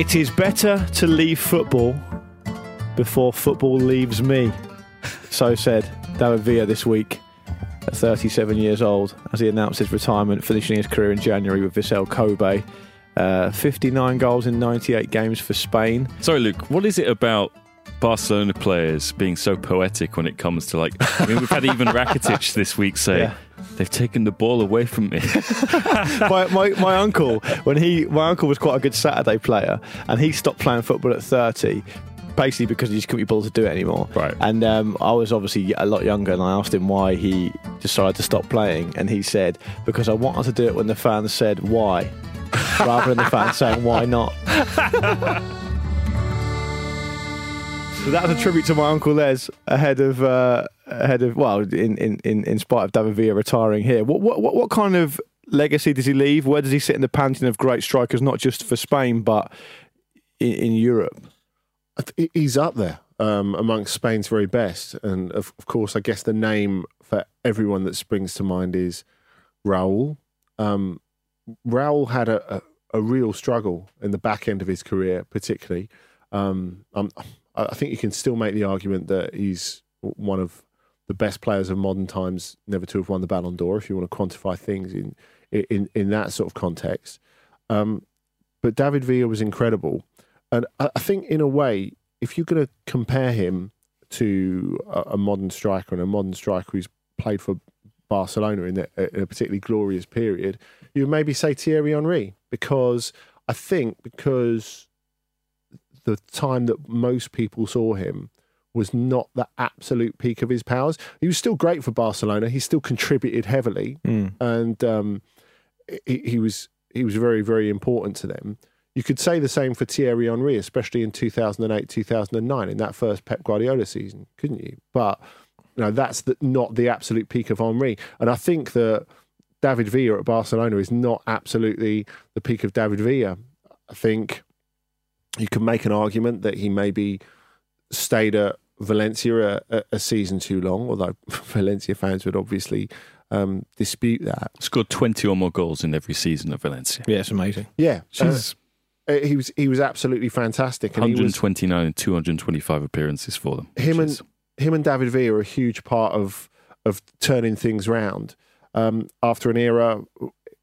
It is better to leave football before football leaves me. So said David Villa this week at 37 years old as he announced his retirement, finishing his career in January with Vissel Kobe. Uh, 59 goals in 98 games for Spain. Sorry, Luke, what is it about Barcelona players being so poetic when it comes to like? I mean, we've had even Rakitic this week say. Yeah. They've taken the ball away from me. my, my, my uncle, when he my uncle was quite a good Saturday player, and he stopped playing football at 30 basically because he just couldn't be bothered to do it anymore. Right. And um, I was obviously a lot younger, and I asked him why he decided to stop playing, and he said because I wanted to do it when the fans said why, rather than the fans saying why not. So that was a tribute to my uncle Les ahead of uh, ahead of well, in, in, in, spite of David Villa retiring here. What, what what what kind of legacy does he leave? Where does he sit in the pantheon of great strikers, not just for Spain but in, in Europe? He's up there um, amongst Spain's very best, and of, of course, I guess the name for everyone that springs to mind is Raúl. Um, Raúl had a, a, a real struggle in the back end of his career, particularly. Um, I'm, I think you can still make the argument that he's one of the best players of modern times never to have won the Ballon d'Or, if you want to quantify things in in in that sort of context. Um, but David Villa was incredible, and I, think in a way, if you're going to compare him to a, modern striker and a modern striker who's played for Barcelona in, in a particularly glorious period, you maybe say Thierry Henry because I think because the time that most people saw him was not the absolute peak of his powers. He was still great for Barcelona. He still contributed heavily, mm. and um, he, he, was he was very very important to them. You could say the same for Thierry Henry, especially in 2008 2009 in that first Pep Guardiola season, couldn't you? But you know that's the, not the absolute peak of Henry, and I think that David Villa at Barcelona is not absolutely the peak of David Villa. I think you can make an argument that he maybe stayed at Valencia a, a season too long, although Valencia fans would obviously um, dispute that. Scored 20 or more goals in every season at Valencia. Yeah, it's amazing. Yeah, uh, uh, he was he was absolutely fantastic, and he was 129 and 225 appearances for them. him and is- him and David Villa are a huge part of of turning things round um, after an era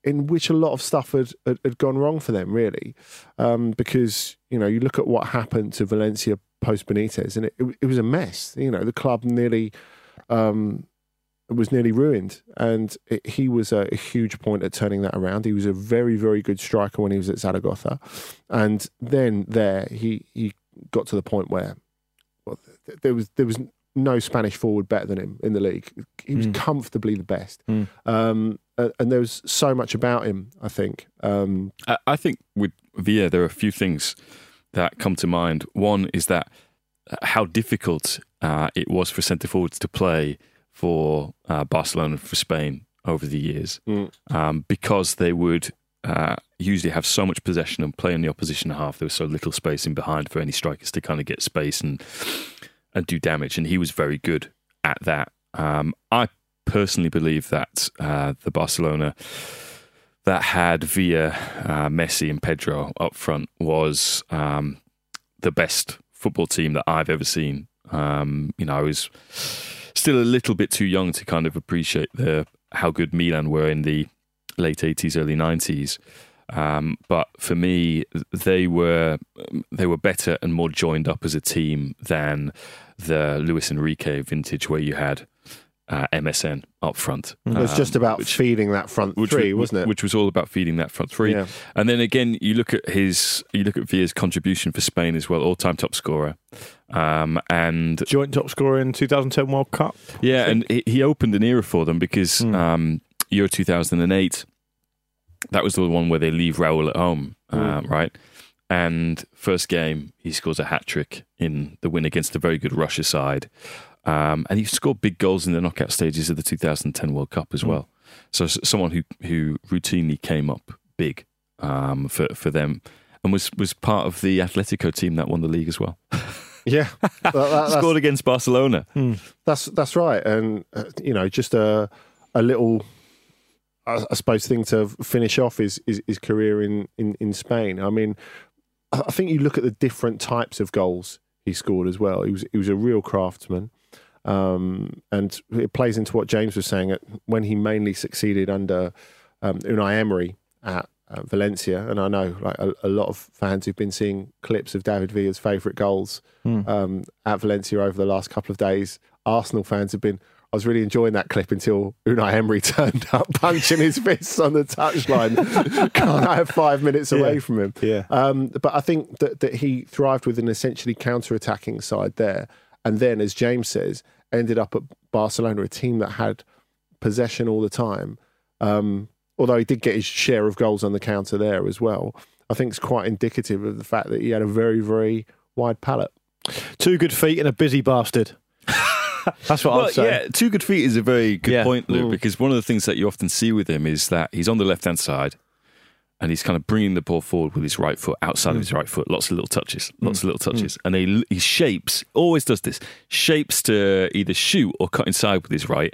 in which a lot of stuff had, had, had gone wrong for them, really. Um, because you know you look at what happened to Valencia post Benitez, and it, it, was a mess. You know the club nearly um, was nearly ruined, and it, he was a, a huge point at turning that around. He was a very very good striker when he was at Zaragoza, and then there he he got to the point where well, there was there was no Spanish forward better than him in the league. He was Mm. comfortably the best, Mm. um, a- and there was so much about him. I think. Um, I, I think with Villa, there are a few things that come to mind. One is that uh, how difficult uh, it was for centre forwards to play for uh, Barcelona and for Spain over the years Mm. um, because they would uh, usually have so much possession and play in the opposition half. There was so little space in behind for any strikers to kind of get space and and do damage. And he was very good at that. Um, I personally believe that uh, the Barcelona that had via uh, Messi, and Pedro up front was um, the best football team that I've ever seen. Um, you know, I was still a little bit too young to kind of appreciate the how good Milan were in the late eighties, early nineties. Um, but for me, they were they were better and more joined up as a team than the Luis Enrique vintage, where you had uh, MSN up front. it was Um, just about which- feeding that front which three, wa- wasn't it? Which was all about feeding that front three. Yeah. And then again, you look at his, you look at Villa's contribution for Spain as well, all-time top scorer. Um, and Joint top scorer in 2010 World Cup. yeah, and he, he opened an era for them because Hmm. um, Euro 2008, that was the one where they leave Raul at home, uh, right? And first game, he scores a hat trick in the win against a very good Russia side. Um, and he scored big goals in the knockout stages of the 2010 World Cup as well. So someone who who routinely came up big um, for for them, and was was part of the Atletico team that won the league as well. yeah, That- that- Scored against Barcelona. that's that's right, and uh, you know, just a a little. I I suppose thing to finish off is, is his career in, in, in Spain. I mean, I I think you look at the different types of goals he scored as well. He was he was a real craftsman, um, and it plays into what James was saying. At, when he mainly succeeded under um, Unai Emery at uh, Valencia, and I know like a, a lot of fans who've been seeing clips of David Villa's favourite goals um, at Valencia over the last couple of days. Arsenal fans have been. I was really enjoying that clip until Unai Emery turned up, punching his fists on the touchline. Can't I have five minutes away Yeah. from him? Yeah. Um, but I think that, that he thrived with an essentially counter-attacking side there, and then, as James says, ended up at Barcelona, a team that had possession all the time. Um, although he did get his share of goals on the counter there as well, I think it's quite indicative of the fact that he had a very, very wide palette. Two good feet and a busy bastard. That's what Well, I'd say. yeah, two good feet is a very good Yeah. point, Lou, Mm. because one of the things that you often see with him is that he's on the left hand side and he's kind of bringing the ball forward with his right foot, outside of hmm. his right foot, lots of little touches, lots hmm. of little hmm. touches. And he, he shapes, always does this, shapes to either shoot or cut inside with his right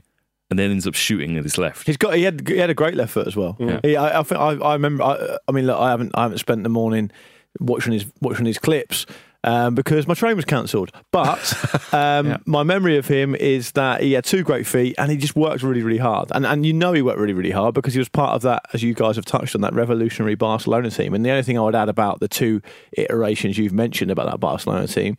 and then ends up shooting with his left. He's got he had he had a great left foot as well. Yeah. He, I, I think I, I remember. I, I mean, look, I haven't I haven't spent the morning watching his watching his clips. Um, because my train was cancelled, but um, Yeah. my memory of him is that he had two great feet and he just worked really, really hard. And and you know he worked really, really hard because he was part of that, as you guys have touched on, that revolutionary Barcelona team. And the only thing I would add about the two iterations you've mentioned about that Barcelona team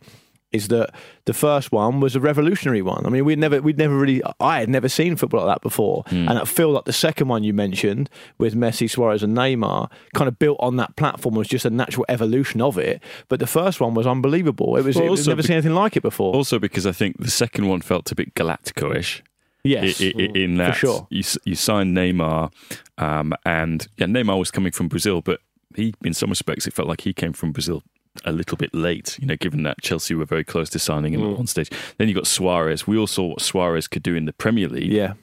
is that the first one was a revolutionary one. I mean, we'd never, we'd never really, I had never seen football like that before, and I feel like the second one you mentioned with Messi, Suarez, and Neymar kind of built on that platform was just a natural evolution of it. But the first one was unbelievable. It was, Well, it was never be- seen anything like it before. Also, because I think the second one felt a bit Galactico-ish. yes, i- i- in that sure. you you signed Neymar, um, and yeah, Neymar was coming from Brazil, but he, in some respects, it felt like he came from Brazil a little bit late. You know, given that Chelsea were very close to signing him at one stage. Then you got Suarez. We all saw what Suarez could do in the Premier League. yeah.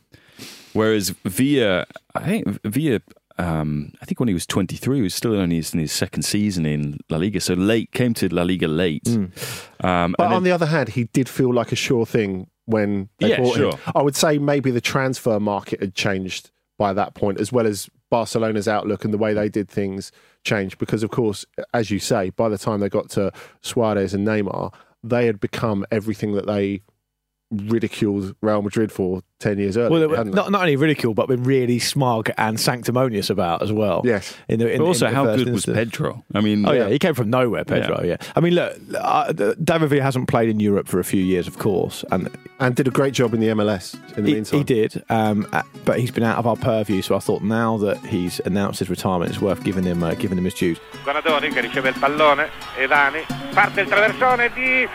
Whereas Villa, I think Villa. Um, I think when he was 23, he was still only in his second season in La Liga, so late came to La Liga late. Um, But on then- the other hand, he did feel like a sure thing when they Yeah, bought sure. him. I would say maybe the transfer market had changed by that point, as well as Barcelona's outlook and the way they did things changed. Because, of course, as you say, by the time they got to Suarez and Neymar, they had become everything that they ridiculed Real Madrid for 10 years earlier. Well, hadn't not not only ridiculed, but been really smug and sanctimonious about as well. Yes. In the, in, But also, in the how first good was. Pedro? I mean, Oh yeah. he came from nowhere, Pedro. Yeah, I mean, look, uh, David Villa hasn't played in Europe for a few years, of course, and and did a great job in the MLS in the he, meantime. he did. Um, uh, but he's been out of our purview, so I thought now that he's announced his retirement, it's worth giving him uh, giving him his dues. Guanadoni che riceve il pallone Edani parte il traversone di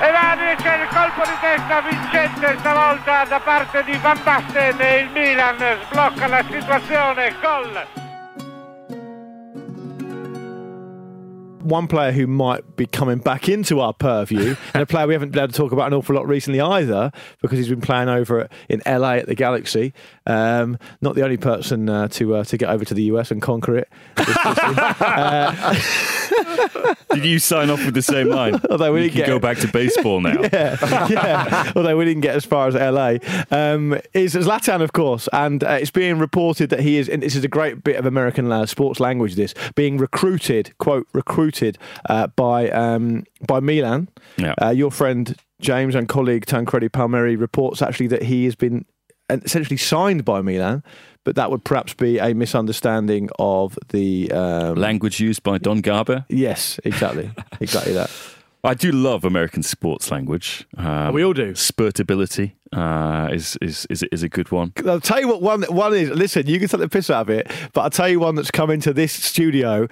Edani e c'è il colpo di testa vincente stavolta da parte di Van Basten e il Milan sblocca la situazione gol One player who might be coming back into our purview, and a player we haven't been able to talk about an awful lot recently either, because he's been playing over in LA at the Galaxy. Um, not the only person uh, to uh, to get over to the US and conquer it. Did you sign off with the same line? Although we you didn't can get go back to baseball now. yeah, yeah. Although we didn't get as far as LA, um, is Zlatan, of course, and uh, it's being reported that he is. And this is a great bit of American uh, sports language. This being recruited, quote, recruited uh, by um, by Milan. Yeah. Uh, your friend James and colleague Tancredi Palmieri reports actually that he has been uh, essentially signed by Milan, but that would perhaps be a misunderstanding of the um, Language used by Don Garber. Yes, exactly, exactly that. I do love American sports language. Um, we all do. Spurtability uh, is, is is is a good one. I'll tell you what one one is. Listen, you can take the piss out of it, but I'll tell you one that's come into this studio,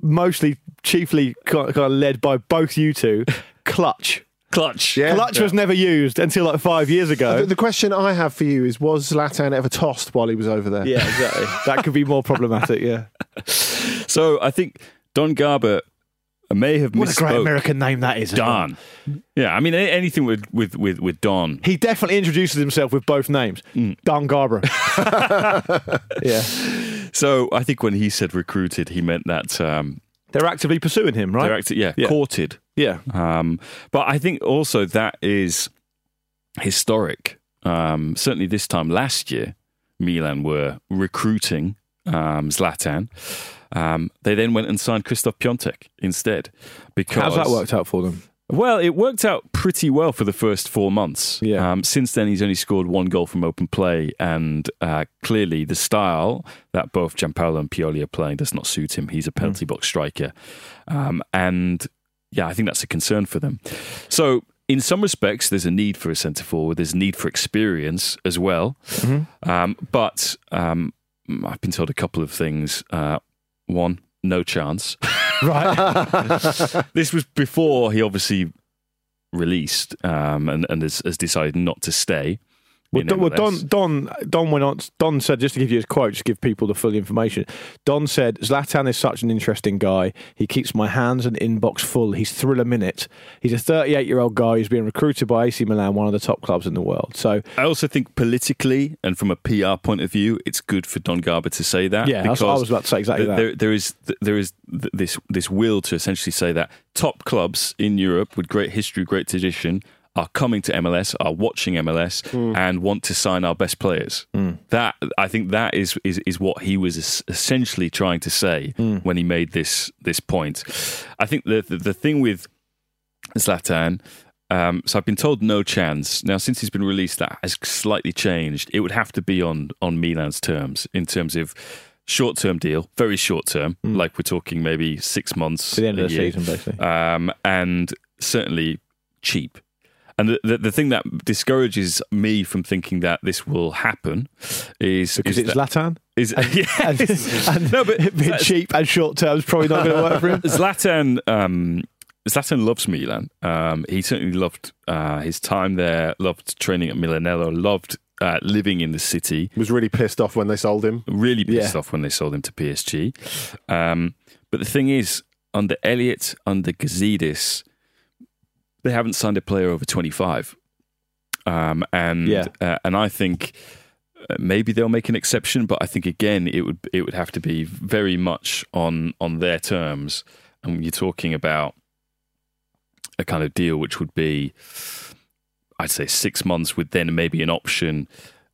mostly, chiefly kind of led by both you two. Clutch. Clutch. Yeah. Clutch was never used until like five years ago. The, the question I have for you is: Was Zlatan ever tossed while he was over there? yeah, exactly. that could be more problematic. Yeah. So I think Don Garber may have What a great. American name that is. as well. Don. Yeah, I mean anything with with with with Don. He definitely introduces himself with both names. Don Garber. yeah. So I think when he said recruited, he meant that um, They're actively pursuing him, right? they're acti- yeah, Yeah. courted. Yeah. Um, but I think also that is historic. Um, certainly this time last year, Milan were recruiting um, Zlatan. Um, they then went and signed Krzysztof Piątek instead. Because How's that worked out for them? Well, it worked out pretty well for the first four months. Yeah. Um, since then, he's only scored one goal from open play, and uh, clearly the style that both Giampaolo and Pioli are playing does not suit him. He's a penalty box striker, um, and yeah, I think that's a concern for them. So. In some respects, there's a need for a centre forward. There's a need for experience as well. Um, but um, I've been told a couple of things. Uh, one, no chance. Right. this was before he obviously released um, and, and has, has decided not to stay. Well, Don, well, Don, Don, Don went on. Don said, just to give you his quote, just give people the full information. Don said, "Zlatan is such an interesting guy. He keeps my hands and inbox full. He's thrill a minute. He's a 38 year old guy who's being recruited by AC Milan, one of the top clubs in the world. So, I also think politically and from a PR point of view, it's good for Don Garber to say that. Yeah, what I was about to say, exactly th- that. There, there is there is th- this this will to essentially say that top clubs in Europe with great history, great tradition, are coming to MLS, are watching MLS, Hmm. and want to sign our best players. That I think that is is, is what he was essentially trying to say Hmm. when he made this this point. I think the the, the thing with Zlatan. Um, so I've been told no chance. Now, since he's been released, that has slightly changed. It would have to be on on Milan's terms in terms of short term deal, very short term, like we're talking maybe six months Hmm. to the end of the year. season, basically. um, and certainly cheap. And the, the the thing that discourages me from thinking that this will happen is because is it's that- Zlatan. is yeah, And, and no, but it being cheap and short term is probably not going to work for him. Zlatan, um, Zlatan loves Milan. Um, he certainly loved uh, his time there. Loved training at Milanello. Loved uh, living in the city. Was really pissed off when they sold him. Really pissed Yeah. off when they sold him to PSG. Um, but the thing is, under Elliot, under Gazidis, they haven't signed a player over twenty five. Um, and Yeah. uh, and I think uh, maybe they'll make an exception, but I think again it would it would have to be very much on on their terms. And you're talking about a kind of deal which would be, I'd say six months with then maybe an option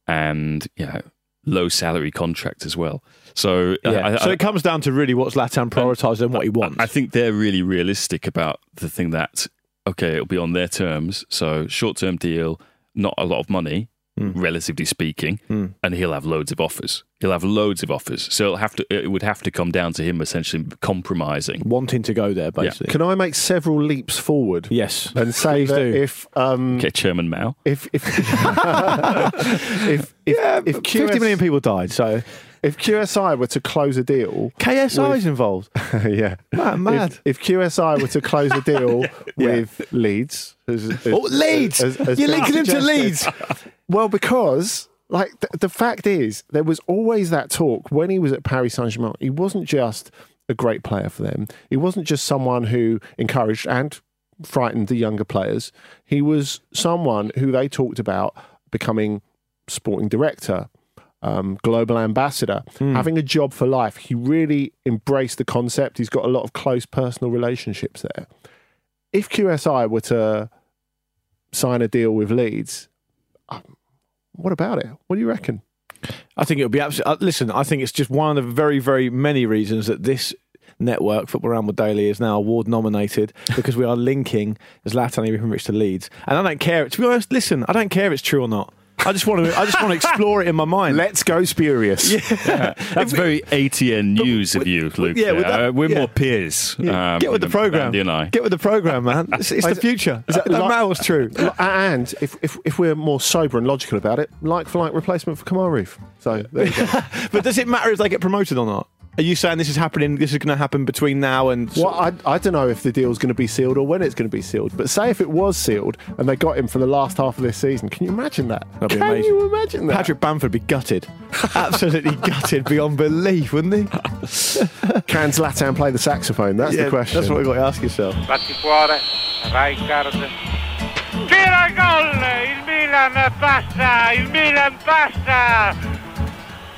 and yeah, low salary contract as well. So Yeah. I, so I- it comes down to really what Zlatan's prioritised and what he wants. I think they're really realistic about the thing that okay, it'll be on their terms. So short term deal, not a lot of money, Hmm. relatively speaking, and he'll have loads of offers. He'll have loads of offers. So it'll have to. It would have to come down to him essentially compromising. wanting to go there, basically. Can I make several leaps forward yes. and say Please that do. if um, Okay, Chairman Mao. if if if if, yeah, if 50 QS million people died, so if QSI were to close a deal, KSI is involved. yeah, Man, mad. If, if QSI were to close a deal with Leeds, as, as- Oh, Leeds! as- as You're linking him to suggested. Leeds. Well, because like the, the fact is, there was always that talk when he was at Paris Saint Germain. He wasn't just a great player for them. He wasn't just someone who encouraged and frightened the younger players. He was someone who they talked about becoming sporting director, um, global ambassador, having a job for life. He really embraced the concept. He's got a lot of close personal relationships there. If QSI were to sign a deal with Leeds, um, what about it? What do you reckon? I think it would be absolutely. Uh, listen, I think it's just one of the very, very many reasons that this network, Football Ramble Daily, is now award nominated because we are linking Zlatan Ibrahimovic to Leeds. And I don't care. To be honest, listen, I don't care if it's true or not. I just want to. I just want to explore it in my mind. Let's go spurious. yeah That's very ATN news of you, Luke. yeah, with that- Uh, we're yeah. more peers. Yeah, um, Get with the program. Andy and I. Get with the program, man. It's, it's the future. Is that That like- was true. And if, if if we're more sober and logical about it, like for like replacement for Kemar Roofe. So there you go. But does it matter if they get promoted or not? Are you saying this is happening? This is going to happen between now and well, I, I don't know if the deal is going to be sealed or when it's going to be sealed. But say if it was sealed and they got him for the last half of this season, can you imagine that? That'd be can amazing. you imagine that? Patrick Bamford would be gutted, absolutely gutted beyond belief, wouldn't he? Can Zlatan play the saxophone? That's Yeah, the question. That's what we've got to ask yourself. Batticuore, Rijkaard. Tira il gol! Il Milan passa! Il Milan passa!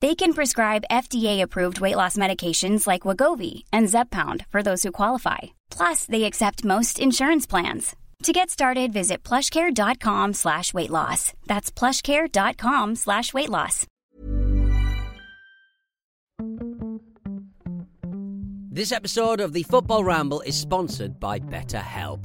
They can prescribe FDA-approved weight loss medications like Wegovy and Zepbound for those who qualify. Plus, they accept most insurance plans. To get started, visit plushcare.com slash weight loss. That's plushcare.com slash weight loss. This episode of the Football Ramble is sponsored by BetterHelp.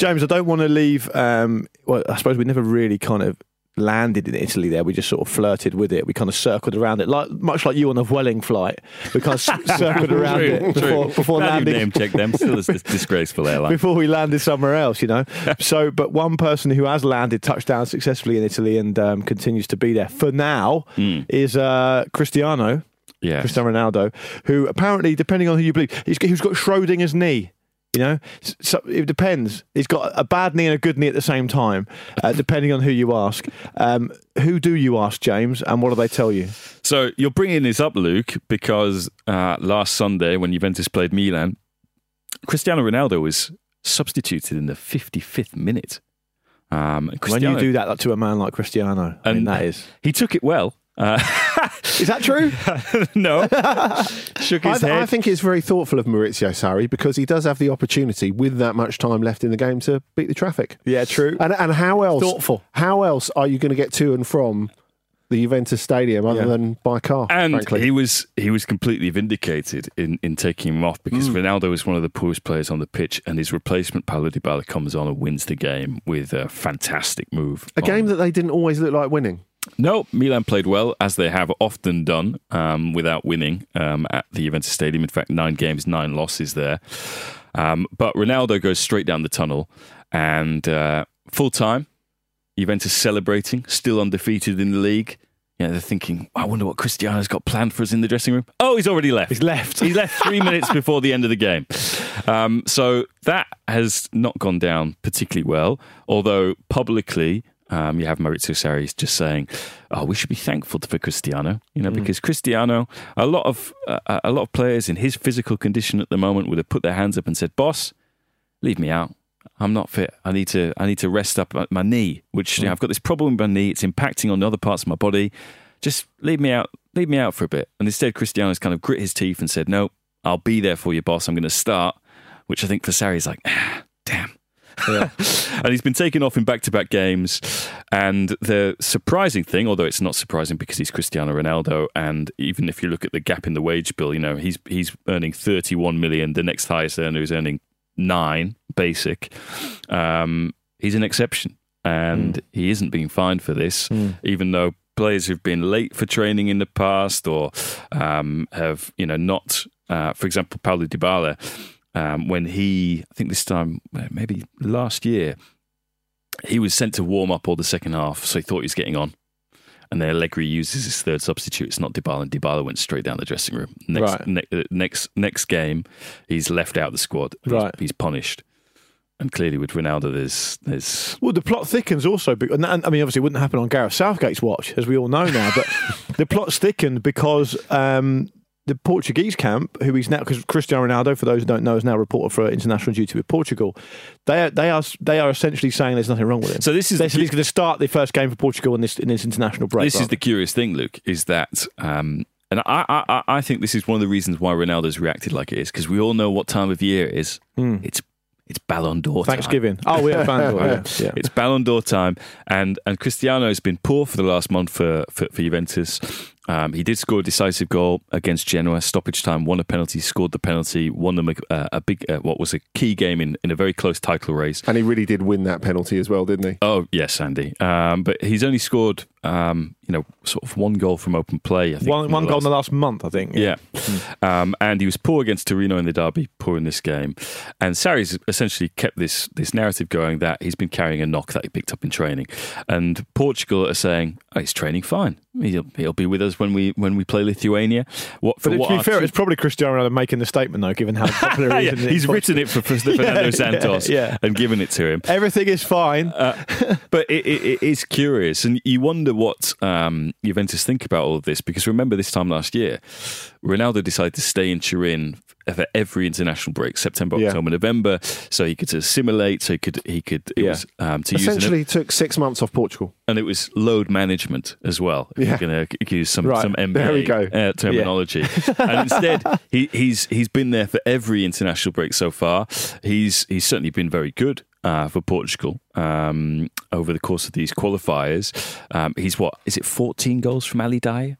James, I don't want to leave. Um, well, I suppose we never really kind of landed in Italy there. We just sort of flirted with it. We kind of circled around it, like much like you on the Vueling flight. We kind of circled around True, it before, before landing. name check them. Still a dis- disgraceful airline. before we landed somewhere else, you know. so, but one person who has landed touchdown successfully in Italy and um, continues to be there for now Hmm. is uh, Cristiano, Yeah. Cristiano Ronaldo, who apparently, depending on who you believe, he's, he's got Schrodinger's knee. You know, so it depends. He's got a bad knee and a good knee at the same time, uh, depending on who you ask. Um, who do you ask, James, and what do they tell you? So you're bringing this up, Luke, because uh, last Sunday when Juventus played Milan, Cristiano Ronaldo was substituted in the 55th minute. Um, When you do that to a man like Cristiano, I mean, And- that is. he took it well. Uh, Is that true? no, shook I, his th- head. I think it's very thoughtful of Maurizio Sarri because he does have the opportunity with that much time left in the game to beat the traffic. yeah, true. And and how else? Thoughtful. How else are you going to get to and from the Juventus Stadium other Yeah. than by car? and frankly, he was he was completely vindicated in, in taking him off because Mm. Ronaldo was one of the poorest players on the pitch, and his replacement Paulo Dybala comes on and wins the game with a fantastic move. a game that they didn't always look like winning. No, Milan played well, as they have often done, um, without winning um, at the Juventus Stadium. In fact, nine games, nine losses there. Um, but Ronaldo goes straight down the tunnel and uh, full time. Juventus celebrating, still undefeated in the league. Yeah, they're thinking, I wonder what Cristiano's got planned for us in the dressing room. Oh, he's already left. He's left. He left three minutes before the end of the game. Um, so that has not gone down particularly well, although publicly. Um, you have Maurizio Sarri just saying, "Oh, we should be thankful for Cristiano, you know, because Cristiano, a lot of uh, a lot of players in his physical condition at the moment would have put their hands up and said, "Boss, leave me out. I'm not fit. I need to I need to rest up my- my knee, which you know, I've got this problem with my knee. It's impacting on the other parts of my body. Just leave me out. Leave me out for a bit." And instead, Cristiano's kind of grit his teeth and said, "No, I'll be there for you, boss. I'm going to start." Which I think for Sarri is like, ah, damn. and he's been taken off in back-to-back games. And the surprising thing, although it's not surprising because he's Cristiano Ronaldo, and even if you look at the gap in the wage bill, you know he's he's earning 31 million. The next highest earner is earning nine basic. Um, he's an exception, and he isn't being fined for this, even though players who've been late for training in the past or um, have you know not, uh, for example, Paulo Dybala. Um, when he, I think this time, uh, maybe last year, he was sent to warm up all the second half, so he thought he was getting on. And then Allegri uses his third substitute. It's not Dybala, and Dybala went straight down the dressing room. Next, Right. ne- uh, next, next game, he's left out of the squad. He's, Right. he's punished. And clearly, with Ronaldo, there's there's Well, the plot thickens also. And, and, I mean, obviously, it wouldn't happen on Gareth Southgate's watch, as we all know now. But the plot's thickened because um, the Portuguese camp, who he's now, because Cristiano Ronaldo, for those who don't know, is now reported for international duty with Portugal. They are, they are they are essentially saying there's nothing wrong with him. So this is the he's going to start the first game for Portugal in this in this international break. This is the curious thing, Luke, is that, um, and I, I, I- think this is one of the reasons why Ronaldo's reacted like it is, because we all know what time of year it is. It's it's Ballon d'Or time. Thanksgiving. Oh, we have Ballon d'Or, yeah. yeah. It's Ballon d'Or time, and and Cristiano has been poor for the last month for for, for Juventus. Um, he did score a decisive goal against Genoa, stoppage time, won a penalty, scored the penalty, won them a, a big uh, what was a key game in, in a very close title race. And he really did win that penalty as well, didn't he? Oh yes, Andy. Um, but he's only scored um, you know sort of one goal from open play. I think One, one goal in the last month, I think. yeah. Um, and he was poor against Torino in the derby, poor in this game. And Sarri's essentially kept this this narrative going that he's been carrying a knock that he picked up in training. And Portugal are saying, oh, he's training fine. He'll, he'll be with us when we when we play Lithuania. What, for But what to be fair, two- it's probably Cristiano Ronaldo making the statement, though, given how popular he Yeah, is. he's written it for, Fernando Yeah, Santos yeah. and given it to him. Everything is fine. Uh, but it, it, it is curious, and you wonder what um, Juventus think about all of this. Because remember, this time last year, Ronaldo decided to stay in Turin for every international break, September, Yeah. October, November, so he could assimilate. So he could he could it Yeah. was um, to use Essentially, an, took six months off Portugal. and it was load management as well. If Yeah. You're going to use some Right. some NBA There we go. Uh, terminology, and instead he, he's he's been there for every international break so far. He's he's certainly been very good. Uh, for Portugal um, over the course of these qualifiers, um, he's what is it? Fourteen goals from Ali Dyer.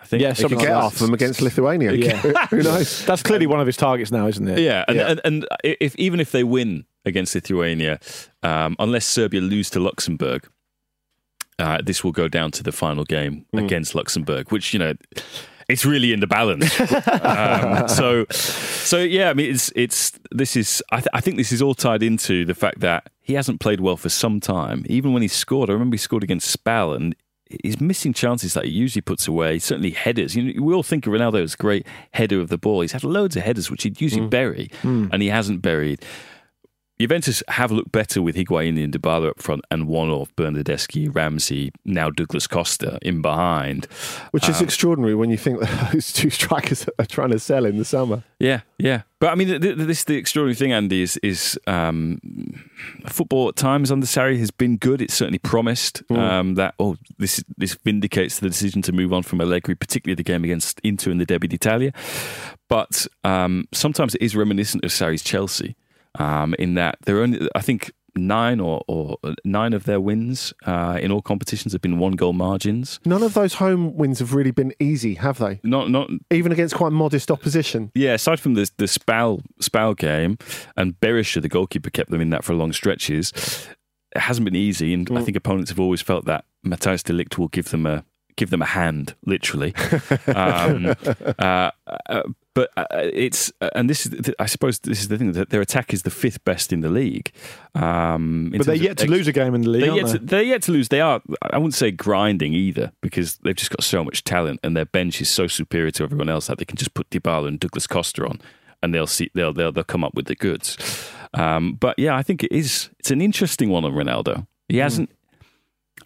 I think. Yeah, He something could get off them against Lithuania. Yeah. Who knows? That's clearly one of his targets now, isn't it? Yeah, and, Yeah. And, and if even if they win against Lithuania, um, unless Serbia lose to Luxembourg, uh, this will go down to the final game against Luxembourg, which you know. It's really in the balance. um, so, so yeah. I mean, it's it's this is. I, th- I think this is all tied into the fact that he hasn't played well for some time. Even when he scored, I remember he scored against Spal, and he's missing chances that he usually puts away. Certainly headers. You know, we all think of Ronaldo as a great header of the ball. He's had loads of headers which he'd usually bury, and he hasn't buried. Juventus have looked better with Higuain and Dybala up front and one off Bernardeschi, Ramsey, now Douglas Costa in behind. Which is extraordinary when you think that those two strikers are trying to sell in the summer. Yeah, yeah. But I mean, th- th- this the extraordinary thing, Andy, is is um, football at times under Sarri has been good. It's certainly promised um, that oh, this this vindicates the decision to move on from Allegri, particularly the game against Inter in the Derby d'Italia. But um, sometimes it is reminiscent of Sarri's Chelsea, um, in that they're only, I think. Nine or, or nine of their wins uh, in all competitions have been one goal margins. None of those home wins have really been easy, have they? Not not Even against quite modest opposition. Yeah, aside from the the Spal Spal game and Berisha, the goalkeeper, kept them in that for long stretches. It hasn't been easy, and I think opponents have always felt that Matthijs de Ligt will give them a give them a hand, literally. um, uh, uh, but uh, it's uh, and this is I suppose this is the thing that their attack is the fifth best in the league. Um, in But they're yet to ex- lose a game in the league. they're yet, they? to, they're yet to lose. They are, I wouldn't say grinding either, because they've just got so much talent, and their bench is so superior to everyone else that they can just put Dybala and Douglas Costa on, and they'll see they'll they'll, they'll come up with the goods. Um, but yeah, I think it is. It's an interesting one on Ronaldo. He hasn't.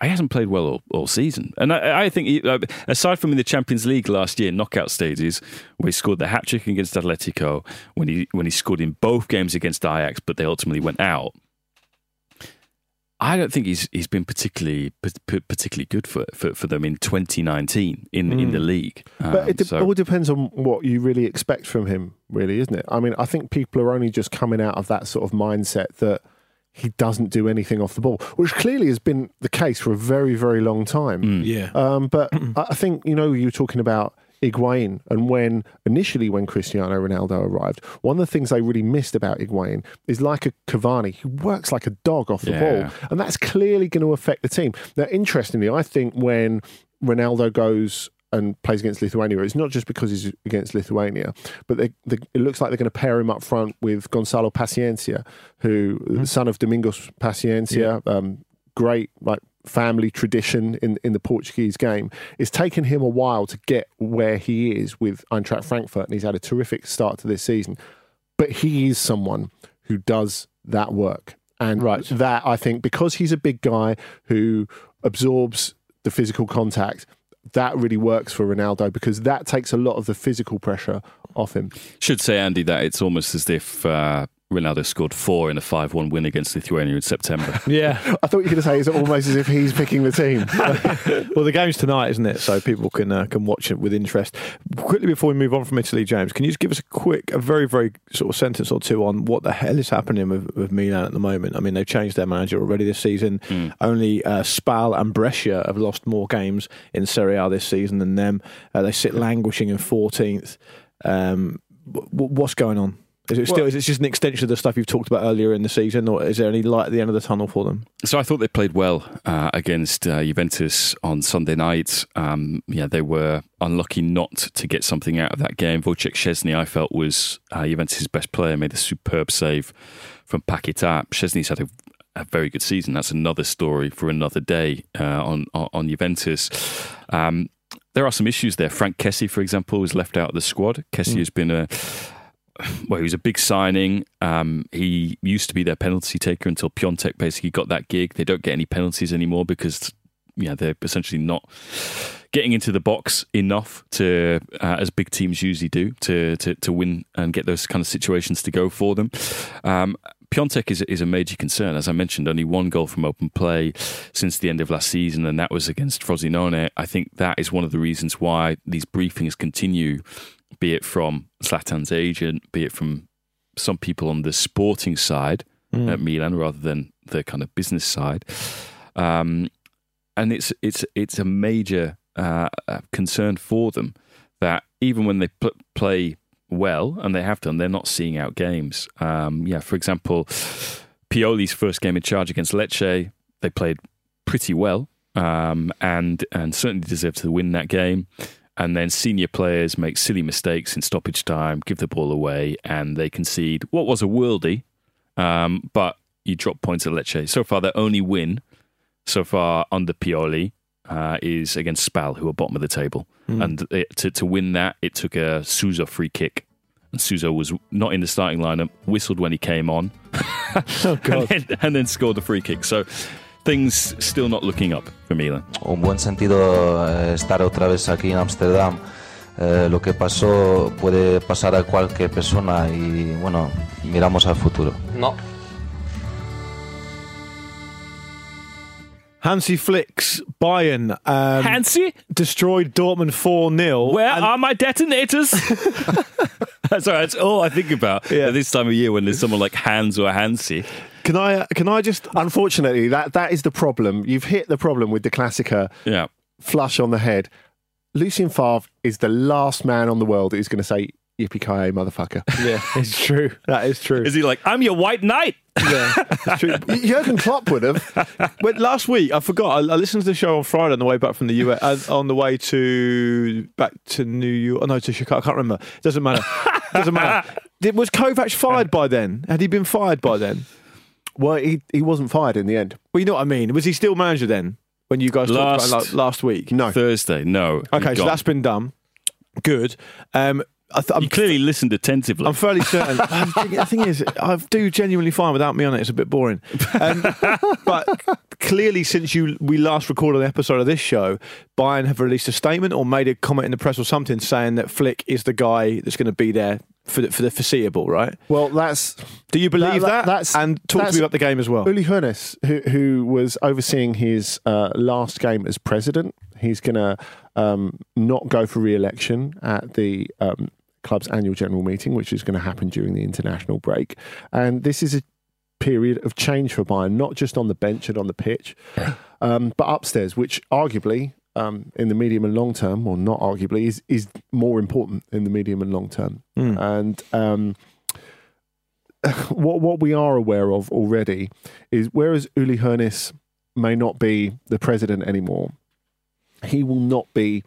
He hasn't played well all, all season, and I, I think he, uh, aside from in the Champions League last year, knockout stages, where he scored the hat trick against Atletico, when he when he scored in both games against Ajax, but they ultimately went out. I don't think he's he's been particularly particularly good for, for, for them in 2019 in in the league. But Um, it de- so- all depends on what you really expect from him, really, isn't it? I mean, I think people are only just coming out of that sort of mindset that he doesn't do anything off the ball, which clearly has been the case for a very, very long time. Mm. Yeah. Um, but I I think, you know, you were talking about Higuain and when initially when Cristiano Ronaldo arrived, one of the things they really missed about Higuain is like a Cavani he works like a dog off the Yeah. ball. And that's clearly going to affect the team. Now, interestingly, I think when Ronaldo goes and plays against Lithuania, it's not just because he's against Lithuania, but they, they, it looks like they're going to pair him up front with Gonzalo Paciencia, who son of Domingos Paciencia, um, great like family tradition in in the Portuguese game. It's taken him a while to get where he is with Eintracht Frankfurt, and he's had a terrific start to this season. But he is someone who does that work, and Right. that I think because he's a big guy who absorbs the physical contact. That really works for Ronaldo because that takes a lot of the physical pressure off him. should say Andy that it's almost as if uh, Ronaldo scored four in a five-one win against Lithuania in September. Yeah. I thought you were going to say it's almost as if he's picking the team. well, the game's tonight, isn't it? So people can uh, can watch it with interest. Quickly before we move on from Italy, James, can you just give us a quick, a very, very sort of sentence or two on what the hell is happening with, with Milan at the moment? I mean, they've changed their manager already this season. Only uh, Spal and Brescia have lost more games in Serie A this season than them. Uh, they sit languishing in 14th. Um, w- w- what's going on? Is it still? Well- is it just an extension of the stuff you've talked about earlier in the season, or is there any light at the end of the tunnel for them? So I thought they played well uh, against uh, Juventus on Sunday night. Um, yeah, they were unlucky not to get something out of that game. Wojciech Szczesny, I felt, was uh, Juventus' best player, made a superb save from Paquetá. Szczesny's had a, a very good season. That's another story for another day uh, on, on on Juventus. Um, there are some issues there. Frank Kessie, for example, was left out of the squad. Kessie has been a well, he was a big signing. Um, he used to be their penalty taker until Piątek basically got that gig. They don't get any penalties anymore because yeah, they're essentially not getting into the box enough to, uh, as big teams usually do, to, to to win and get those kind of situations to go for them. Um, Piątek is, is a major concern. As I mentioned, only one goal from open play since the end of last season, and that was against Frosinone. I think that is one of the reasons why these briefings continue, be it from Zlatan's agent, be it from some people on the sporting side at Milan rather than the kind of business side. Um, and it's it's it's a major uh, concern for them that even when they pl- play well, and they have done, they're not seeing out games. Um, yeah, for example, Pioli's first game in charge against Lecce, they played pretty well um, and and certainly deserved to win that game. And then senior players make silly mistakes in stoppage time, give the ball away, and they concede what was a worldie, um, but you drop points at Lecce. So far, their only win so far under Pioli uh, is against Spal, who are bottom of the table. Hmm. And it, to, to win that, it took a Suso free kick. And Suso was not in the starting lineup, whistled when he came on, Oh, God. and, then, and then scored the free kick. So things still not looking up for Milan. un buen sentido eh, estar otra vez aquí en Ámsterdam. Eh, lo que pasó puede pasar a cualquier persona y bueno, miramos al futuro. No. Hansi Flick's Bayern um, Hansi? destroyed Dortmund 4 0. Where are my detonators? Sorry, that's all I think about Yeah. at this time of year when there's someone like Hans or Hansi. Can I, can I just. Unfortunately, that, that is the problem. You've hit the problem with the Klassiker Yeah. flush on the head. Lucien Favre is the last man on the world who's going to say, Yippee ki motherfucker. Yeah, it's true. That is true. Is he like, I'm your white knight? Yeah, it's true. Jurgen Klopp would have. But last week, I forgot. I, I listened to the show on Friday on the way back from the US, uh, on the way to back to New York. Oh, no, to Chicago. I can't remember. It doesn't matter. It Doesn't matter. Did, was Kovac fired by then? Had he been fired by then? Well, he, he wasn't fired in the end. Well, you know what I mean. Was he still manager then? When you guys talked Last- about like, last week? No. Thursday, no. Okay, so gone. that's been done. Good. Um, I th- I'm You clearly listened attentively. I'm fairly certain. The thing is, I do genuinely fine without me on it. It's a bit boring. Um, but clearly, since you we last recorded an episode of this show, Bayern have released a statement or made a comment in the press or something saying that Flick is the guy that's going to be there for the, for the foreseeable, right? Well, that's Do you believe that? that- that's- and talk to me about the game as well. Uli Hoeneß, who, who was overseeing his uh, last game as president. He's going to um, not go for re-election at the um, club's annual general meeting, which is going to happen during the international break. And this is a period of change for Bayern, not just on the bench and on the pitch, um, but upstairs, which arguably. Um, in the medium and long term, or not arguably, is is more important in the medium and long term. Mm. And um, what what we are aware of already is whereas Uli Hoeneß may not be the president anymore, he will not be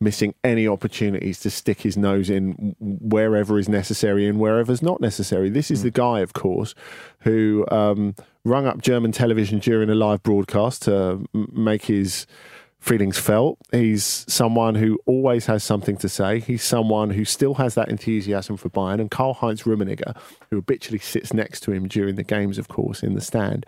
missing any opportunities to stick his nose in wherever is necessary and wherever is not necessary. This is the guy, of course, who um, rung up German television during a live broadcast to make his feelings felt. He's someone who always has something to say. He's someone who still has that enthusiasm for Bayern. And Karl Heinz Rummenigge, who habitually sits next to him during the games, of course, in the stand,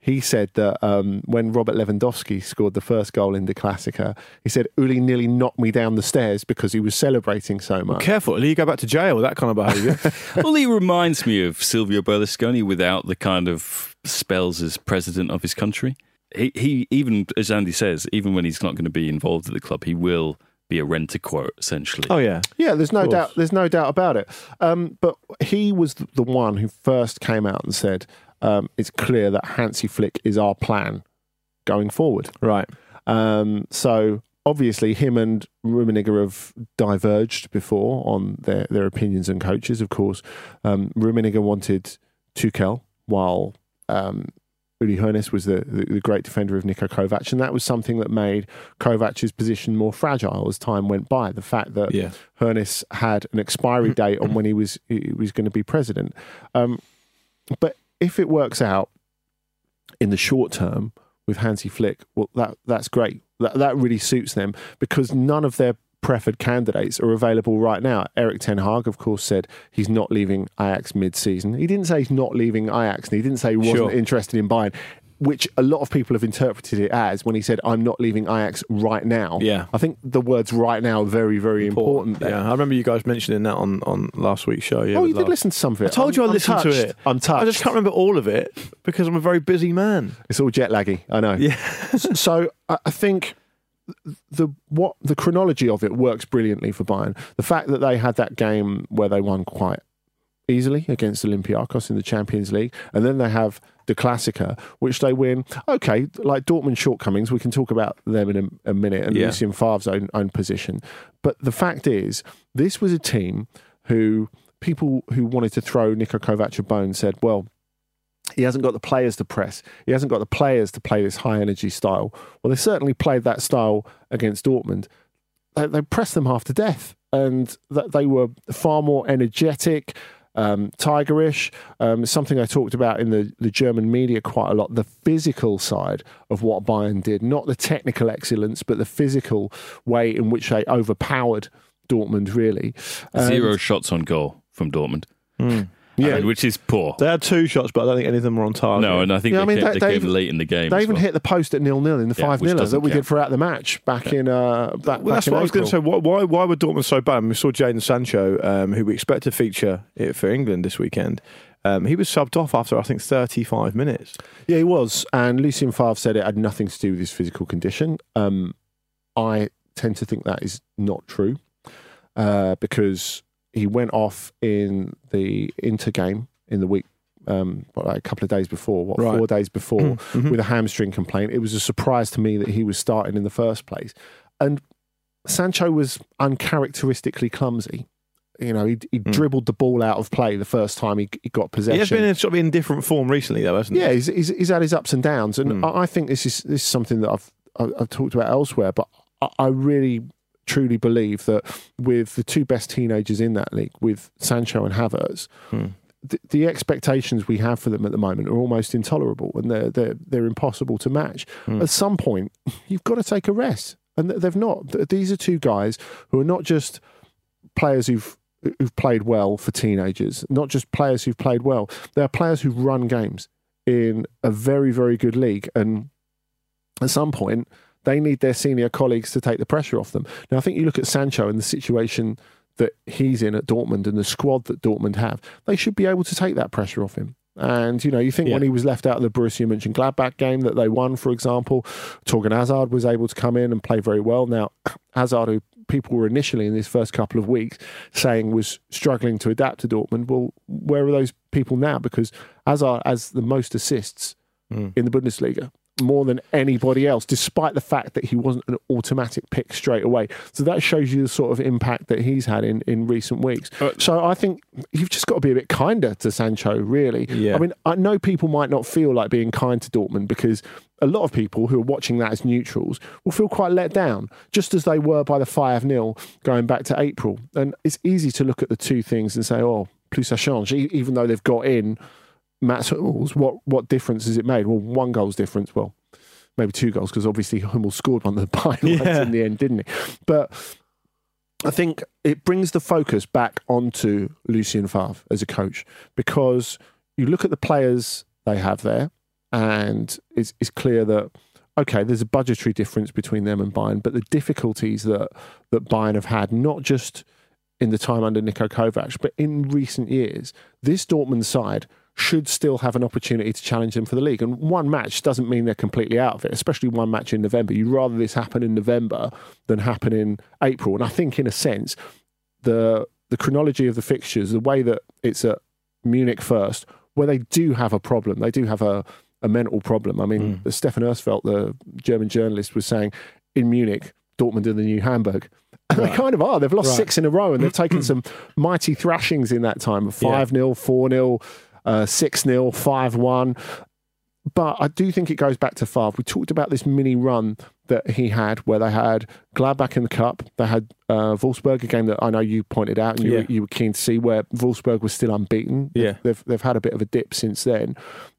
he said that um, when Robert Lewandowski scored the first goal in the Klassiker, he said, Uli nearly knocked me down the stairs because he was celebrating so much. Careful, you go back to jail with that kind of behaviour. well, he reminds me of Silvio Berlusconi without the kind of spells as president of his country. He, he even, as Andy says, even when he's not going to be involved at the club, he will be a rent a quote essentially. oh yeah, Yeah, there's no doubt. There's no doubt about it. Um, but he was the one who first came out and said, um, "It's clear that Hansi Flick is our plan going forward." right. Um, so obviously, him and Rummenigge have diverged before on their, their opinions and coaches. Of course, um, Rummenigge wanted Tuchel, while um, Uli Hoeneß was the, the, the great defender of Niko Kovac, and that was something that made Kovac's position more fragile as time went by. The fact that Yeah. Hoeneß had an expiry date on when he was he was going to be president. Um, but if it works out in the short term with Hansi Flick, well, that that's great. That that really suits them because none of their preferred candidates are available right now. Erik Ten Hag, of course, said he's not leaving Ajax mid-season. He didn't say he's not leaving Ajax, and he didn't say he wasn't Sure. interested in Bayern. Which a lot of people have interpreted it as when he said, "I'm not leaving Ajax right now." Yeah. I think the words "right now" are very, very important. there. Yeah, I remember you guys mentioning that on, on last week's show. Yeah, oh, you did Lars. listen to some of it. I told you I I'm- I'm listened to it. I'm touched. I just can't remember all of it because I'm a very busy man. It's all jet laggy. I know. Yeah. so I think the what the chronology of it works brilliantly for Bayern. The fact that they had that game where they won quite easily against Olympiacos in the Champions League, and then they have the Klassiker, which they win. Okay, like Dortmund shortcomings, we can talk about them in a, a minute and Yeah. Lucien Favre's own, own position. But the fact is, this was a team who people who wanted to throw Niko Kovac a bone said, well, he hasn't got the players to press. He hasn't got the players to play this high energy style. Well, they certainly played that style against Dortmund. They, they pressed them half to death, and that they were far more energetic, um, tigerish. Um, something I talked about in the, the German media quite a lot. The physical side of what Bayern did, not the technical excellence, but the physical way in which they overpowered Dortmund. Really, And- Zero shots on goal from Dortmund. Yeah. Which is poor. They had two shots, but I don't think any of them were on target. No, and I think Yeah, they, I mean, came, they- they even- late in the game. They even well. hit the post at nil nil in the Yeah, five nil that we count. did throughout the match back in uh, back, Well, that's back what I was going to say. Why, why, why were Dortmund so bad? And we saw Jadon Sancho, um, who we expect to feature it for England this weekend. Um, he was subbed off after I think 35 minutes. Yeah, he was. And Lucien Favre said it had nothing to do with his physical condition. Um, I tend to think that is not true uh, because he went off in the Inter game in the week. Um, what, like a couple of days before, what Right. four days before, Mhm. with a hamstring complaint. It was a surprise to me that he was starting in the first place. And Sancho was uncharacteristically clumsy. You know, he, he dribbled the ball out of play the first time he, he got possession. He has been in sort of in different form recently, though, hasn't he? Yeah, he's, he's, he's had his ups and downs, and Hmm. I I think this is this is something that I've I've I've talked about elsewhere. But I, I really truly believe that with the two best teenagers in that league, with Sancho and Havertz, Hmm. the, the expectations we have for them at the moment are almost intolerable, and they're they're they're impossible to match. Hmm. At some point, you've got to take a rest, and they've not. These are two guys who are not just players who've who've played well for teenagers, not just players who've played well. They're players who've run games in a very, very good league. And at some point, they need their senior colleagues to take the pressure off them. Now, I think you look at Sancho and the situation that he's in at Dortmund and the squad that Dortmund have, they should be able to take that pressure off him. And, you know, you think when he was left out of the Borussia Mönchengladbach game that they won, for example, Torgan Hazard was able to come in and play very well. Now, Hazard, who people were initially in this first couple of weeks saying was struggling to adapt to Dortmund, well, where are those people now? Because Hazard has the most assists mm. in the Bundesliga. More than anybody else, despite the fact that he wasn't an automatic pick straight away. So that shows you the sort of impact that he's had in, in recent weeks. Uh, so I think you've just got to be a bit kinder to Sancho, really. Yeah. I mean, I know people might not feel like being kind to Dortmund because a lot of people who are watching that as neutrals will feel quite let down, just as they were by the 5 0 going back to April. And it's easy to look at the two things and say, oh, plus ça change, even though they've got in Mats Hummels, what, what difference has it made? Well, one goal's difference. Well, maybe two goals because obviously Hummel scored one of the ones Yeah. in the end, didn't he? But I think it brings the focus back onto Lucien Favre as a coach because you look at the players they have there, and it's, it's clear that okay, there's a budgetary difference between them and Bayern, but the difficulties that that Bayern have had, not just in the time under Niko Kovac, but in recent years, this Dortmund side should still have an opportunity to challenge them for the league. And one match doesn't mean they're completely out of it, especially one match in November. You'd rather this happen in November than happen in April. And I think, in a sense, the the chronology of the fixtures, the way that it's at Munich first, where they do have a problem, they do have a, a mental problem. I mean, mm. Stefan Ersfeld, the German journalist, was saying in Munich, Dortmund are the new Hamburg. And they kind of are. They've lost Right. six in a row and they've taken some mighty thrashings in that time 5 0, 4 0, 6 0, 5 1. But I do think it goes back to Favre. We talked about this mini run that he had where they had Gladbach in the cup. They had uh, Wolfsburg, a game that I know you pointed out and you, Yeah. were, you were keen to see where Wolfsburg was still unbeaten. Yeah. They've, they've had a bit of a dip since then.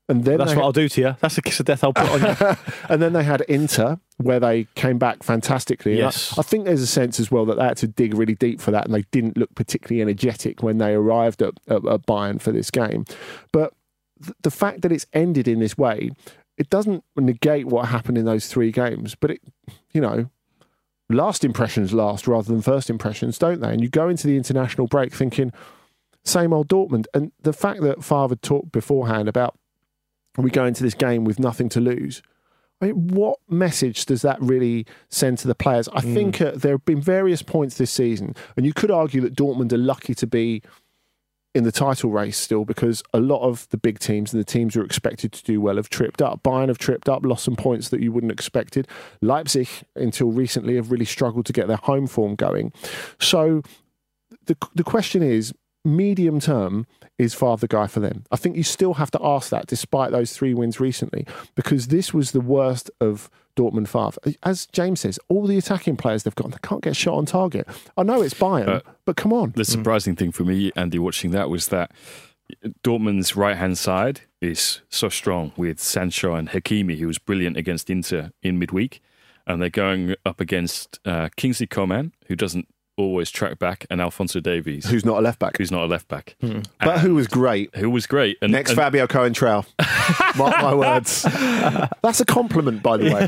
And then That's what had- I'll do to you. That's a kiss of death I'll put on you. and then they had Inter, where they came back fantastically. And I- Yes. I, think there's a sense as well that they had to dig really deep for that, and they didn't look particularly energetic when they arrived at, at, at Bayern for this game. But th- the fact that it's ended in this way, it doesn't negate what happened in those three games. But it, you know, last impressions last rather than first impressions, don't they? And you go into the international break thinking, same old Dortmund. And the fact that Favre talked beforehand about we go into this game with nothing to lose. I mean, what message does that really send to the players? I think uh, there have been various points this season, and you could argue that Dortmund are lucky to be in the title race still because a lot of the big teams and the teams who are expected to do well have tripped up. Bayern have tripped up, lost some points that you wouldn't expected. Leipzig, until recently, have really struggled to get their home form going. So the the question is, medium term, is Favre the guy for them? I think you still have to ask that, despite those three wins recently, because this was the worst of Dortmund Favre. As James says, all the attacking players they've got, they can't get shot on target. I know it's Bayern, Uh, but come on. The surprising thing for me, Andy, watching that was that Dortmund's right hand side is so strong with Sancho and Hakimi, who was brilliant against Inter in midweek. And they're going up against uh, Kingsley Coman, who doesn't always track back, and Alphonso Davies, Who's not a left back, who's not a left back. but who was great. Who was great. And, Next and- Fabio Coentrao. Mark my words. That's a compliment, by the way.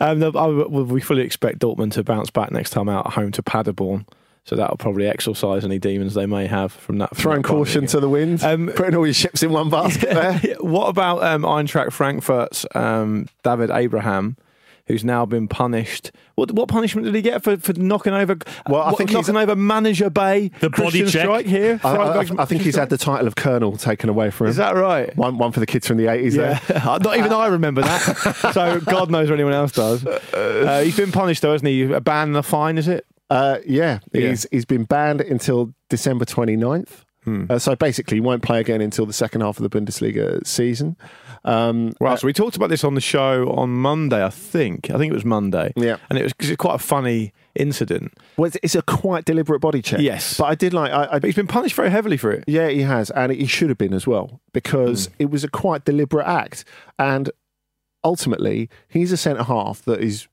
Um, no, I, we fully expect Dortmund to bounce back next time out at home to Paderborn. So that'll probably exorcise any demons they may have from that. from Throwing that caution to the wind, Um, putting all your ships in one basket there. what about um, Eintracht Frankfurt's um, David Abraham, who's now been punished? What what punishment did he get for, for knocking over? Well, I what- think he's- knocking over manager Bay. The body check. Streich here. I, I- Freiburg's- I think he's had the title of colonel taken away from him. Is that right? one, one for the kids from the 80s Yeah, there. not even I remember that. so God knows if anyone else does. Uh, he's been punished though, hasn't he? A ban and a fine, is it? Uh, yeah, Yeah. He's, he's been banned until December 29th. Hmm. Uh, so basically, he won't play again until the second half of the Bundesliga season. Um, Well, so we talked about this on the show on Monday, I think. I think it was Monday. Yeah. and it was cause it's quite a funny incident. well, it's, it's a quite deliberate body check. Yes. But I did like. I, I, he's been punished very heavily for it. Yeah, he has, and he should have been as well because it was a quite deliberate act. And ultimately, he's a centre half that is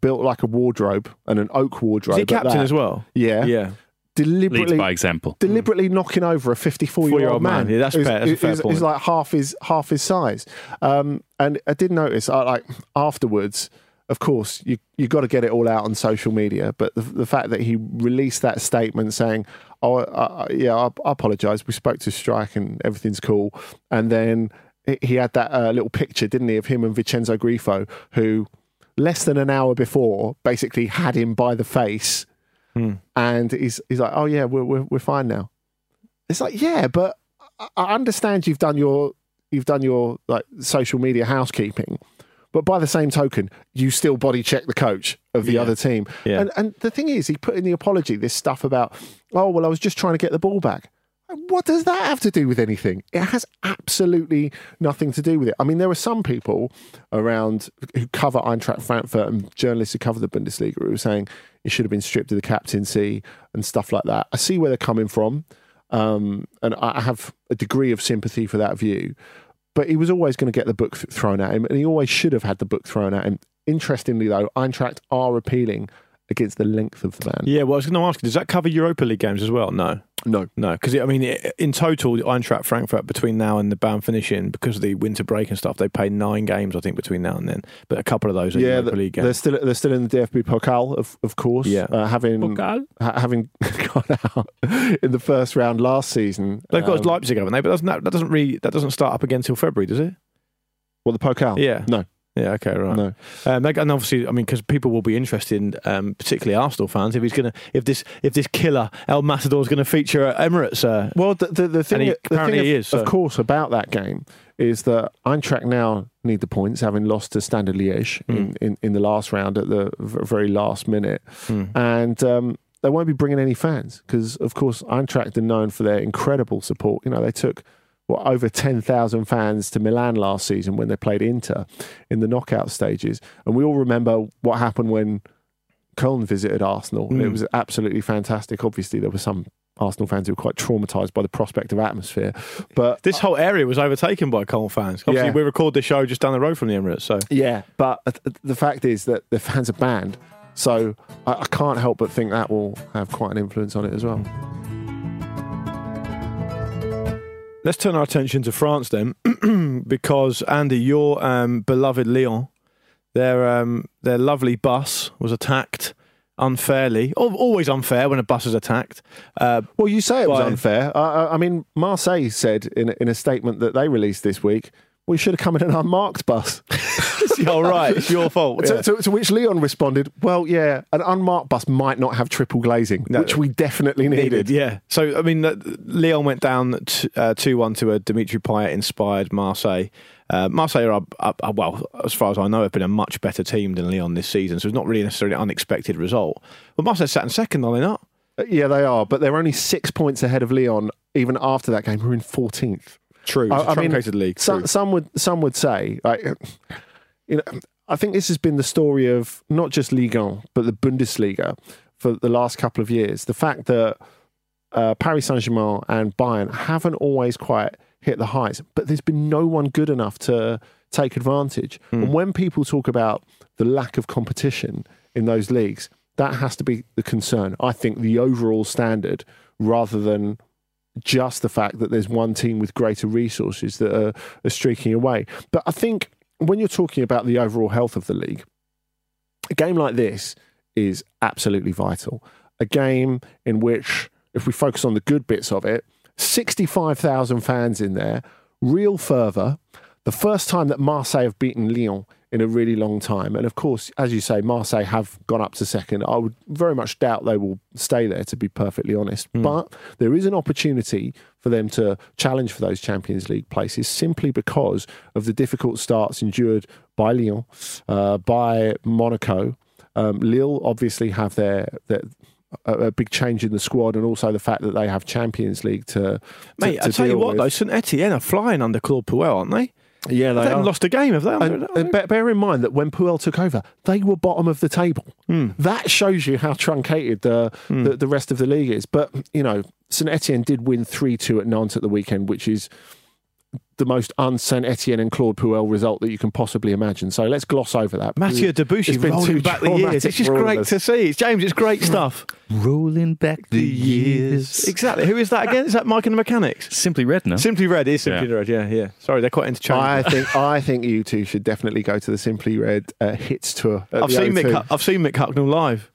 built like a wardrobe and an oak Is wardrobe. he captain as well? Yeah, Yeah. Leads deliberately. by example. Deliberately knocking over a 54 year Four-year-old man. man. Yeah, that's who's- fair- that's a fair who's- point. who's like half his half his size. Um, and I did notice, I like afterwards. Of course, you you got to get it all out on social media. But the, the fact that he released that statement saying, "Oh, uh, yeah, I, I apologise. We spoke to Streich and everything's cool," and then he- he had that uh, little picture, didn't he, of him and Vincenzo Grifo, who less than an hour before basically had him by the face, Hmm. and he's he's like, "Oh yeah, we're we're, we're fine now." It's like, yeah, but I- I understand you've done your you've done your like social media housekeeping, but by the same token, you still body check the coach of the Yeah. other team. Yeah. And and the thing is, he put in the apology this stuff about, oh well, I was just trying to get the ball back. What does that have to do with anything? It has absolutely nothing to do with it. I mean, there are some people around who cover Eintracht Frankfurt and journalists who cover the Bundesliga who are saying he should have been stripped of the captaincy and stuff like that. I see where they're coming from, um, and I have a degree of sympathy for that view. But he was always going to get the book th- thrown at him, and he always should have had the book thrown at him. Interestingly, though, Eintracht are appealing against the length of the ban. Yeah, well, I was going to ask you, does that cover Europa League games as well? No. No. No, because I mean, i- in total, Eintracht Frankfurt between now and the ban finishing, because of the winter break and stuff, they play nine games, I think, between now and then. But a couple of those are Yeah, Europa th- League they're still they're still in the DFB Pokal, of of course. Yeah. uh, having Pokal? ha- having gone out in the first round last season. They've got um, Leipzig, haven't they? But doesn't that, that doesn't really that doesn't start up again until February, does it? well, the Pokal. Yeah. no, Yeah. Okay. Right. no. Um, and obviously, I mean, because people will be interested, in, um, particularly Arsenal fans, if he's going to, if this, if this killer El Matador is going to feature at Emirates. Uh, Well, the the, the thing, he- the apparently thing he of, is, so- of course about that game is that Eintracht now need the points, having lost to Standard Liège Hmm. in, in, in the last round at the very last minute, and um, they won't be bringing any fans because, of course, Eintracht are known for their incredible support. You know, they took what over ten thousand fans to Milan last season when they played Inter in the knockout stages, and we all remember what happened when. Köln visited Arsenal. and It Mm. was absolutely fantastic. Obviously, there were some Arsenal fans who were quite traumatized by the prospect of atmosphere. But this whole area was overtaken by Köln fans. Obviously, Yeah. we record this show just down the road from the Emirates, so yeah, but the fact is that the fans are banned. So I can't help but think that will have quite an influence on it as well. Let's turn our attention to France then, because Andy, your um, beloved Lyon, their um, their lovely bus was attacked unfairly. Always unfair when a bus is attacked. Uh, Well, you say it was unfair. I, I- I mean, Marseille said in, in a statement that they released this week, we should have come in an unmarked bus. All right, it's your fault. To, yeah. to, to which Lyon responded, "Well, yeah, an unmarked bus might not have triple glazing, No. which we definitely needed." Needed, yeah. So I mean, uh, Lyon went down two one to a Dimitri Payet inspired Marseille. Uh, Marseille are, are, are, well, as far as I know, have been a much better team than Lyon this season. So it's not really necessarily an unexpected result. But Marseille sat in second, are they not? Uh, Yeah, they are, but they're only six points ahead of Lyon. Even after that game, who are in fourteenth. True, it's a truncated league. Some, some would some would say, like, you know, I think this has been the story of not just Ligue 1, but the Bundesliga for the last couple of years. The fact that uh, Paris Saint Germain and Bayern haven't always quite hit the heights, but there's been no one good enough to take advantage. And when people talk about the lack of competition in those leagues, that has to be the concern. I think the overall standard, rather than just the fact that there's one team with greater resources that are, are streaking away. But I think when you're talking about the overall health of the league, a game like this is absolutely vital. A game in which, if we focus on the good bits of it, 65,000 fans in there, real fervour. The first time that Marseille have beaten Lyon in a really long time. And of course, as you say, Marseille have gone up to second. I would very much doubt they will stay there, to be perfectly honest. But there is an opportunity for them to challenge for those Champions League places simply because of the difficult starts endured by Lyon, uh, by Monaco. Um, Lille obviously have their, their a, big change in the squad, and also the fact that they have Champions League to, to Mate, I tell you what, with. though, St Etienne are flying under Claude Puel, aren't they? Yeah, They, they haven't lost a game, have they? And, and bear, in mind that when Puel took over, they were bottom of the table. Hmm. That shows you how truncated the, the the rest of the league is. But you know, Saint Etienne did win three two at Nantes at the weekend, which is the most un Saint Etienne and Claude Puel result that you can possibly imagine. So let's gloss over that. Mathieu Debuchy It's been rolling too back the years. It's just for all of great to see. It's James, it's great stuff. Rolling back the years. Exactly. Who is that again? Is that Mike and the Mechanics? Simply red now. Simply Red is Simply Yeah. Red. Yeah, yeah. Sorry, they're quite interchangeable. I think I think you two should definitely go to the Simply Red uh, hits tour. at I've the seen Mick. O2. Hu- I've seen Mick Hucknall live.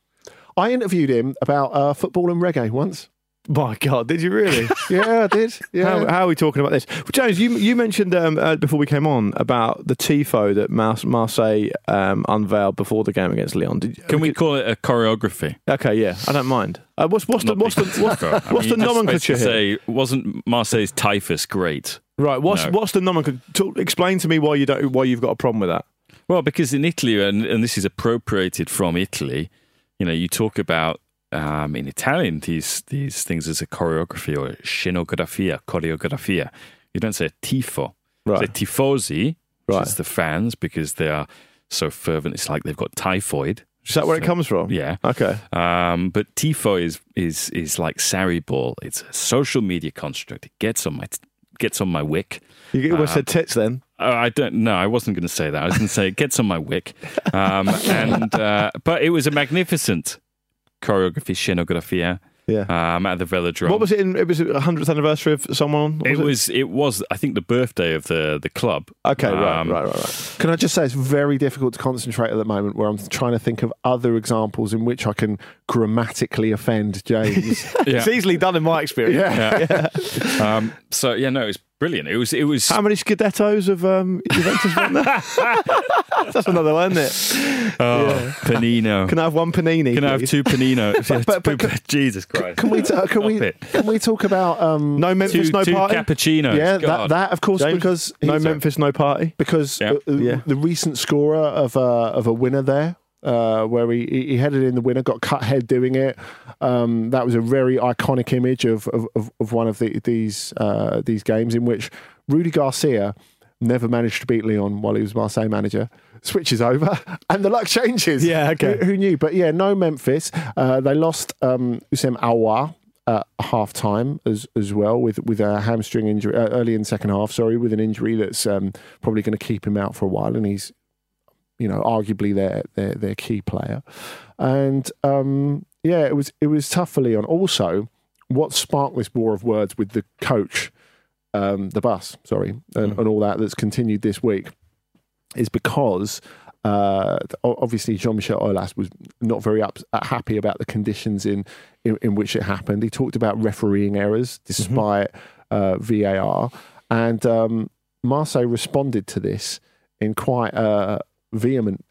I interviewed him about uh, football and reggae once. My God, did you really? Yeah, I did. Yeah. How, how are we talking about this? Well, James, you you mentioned um, uh, before we came on about the tifo that Mar- Marseille um, unveiled before the game against Lyon. Did, Can we call it a choreography? Okay, yeah, I don't mind. Uh, what's what's the what's the big what's, what's mean, the nomenclature here? Say, wasn't Marseille's typhus great? Right, what's No. what's the nomenclature? Talk- Explain to me why you don't why you've got a problem with that. Well, because in Italy, and, and this is appropriated from Italy, you know, you talk about um, in Italian these these things as a choreography or scenografia, choreografia. You don't say tifo. Right. Say tifosi, which Right. is the fans, because they are so fervent. It's like they've got typhoid. Is that where it comes from? Yeah. Okay. Um, but tifo is is is like Sarri ball. It's a social media construct. It gets on my gets on my wick. You almost Um, said tits then. Oh, I don't know. I wasn't going to say that. I was going to say it gets on my wick. Um, and uh, but it was a magnificent choreography, scenografia. Yeah. Um, at the Velodrome. What was it? In, it was a hundredth anniversary of someone. It was. It was. I think the birthday of the the club. Okay, right, Um, right, right, right. Can I just say it's very difficult to concentrate at the moment where I'm trying to think of other examples in which I can grammatically offend James. Yeah. It's easily done in my experience. yeah. Yeah. um, so yeah, no, it was brilliant. It was. It was. How many Scudettos of um, Juventus won there? That's another one, isn't it? oh, Panino. Can I have one panini? Can I have two Panino? but- but- Jesus Christ. Can we uh, can we it. can we talk about um, No Memphis, two, no two party. cappuccinos. yeah that, that of course James, because no Memphis, no party. because Yeah. uh, uh, Yeah. the recent scorer of a of a winner there. Uh, where he, he he headed in the winner, got cut head doing it. Um, that was a very iconic image of of, of, one of the, these uh, these games in which Rudy Garcia never managed to beat Lyon while he was Marseille manager. Switches over and the luck changes. Yeah, okay. Who, who knew? But yeah, no Memphis. Uh, they lost um, Houssem Aouar at half time as as well with with a hamstring injury uh, early in the second half. Sorry, with an injury that's um, probably going to keep him out for a while, and he's you know arguably their their their key player. And um, yeah, it was it was tough for Lyon. Also, what sparked this war of words with the coach, um, the bus, sorry, and, and all that that's continued this week is because uh, obviously Jean Michel Aulas was not very up, uh, happy about the conditions in, in in which it happened. He talked about refereeing errors despite uh, VAR, and um, Marseille responded to this in quite a vehement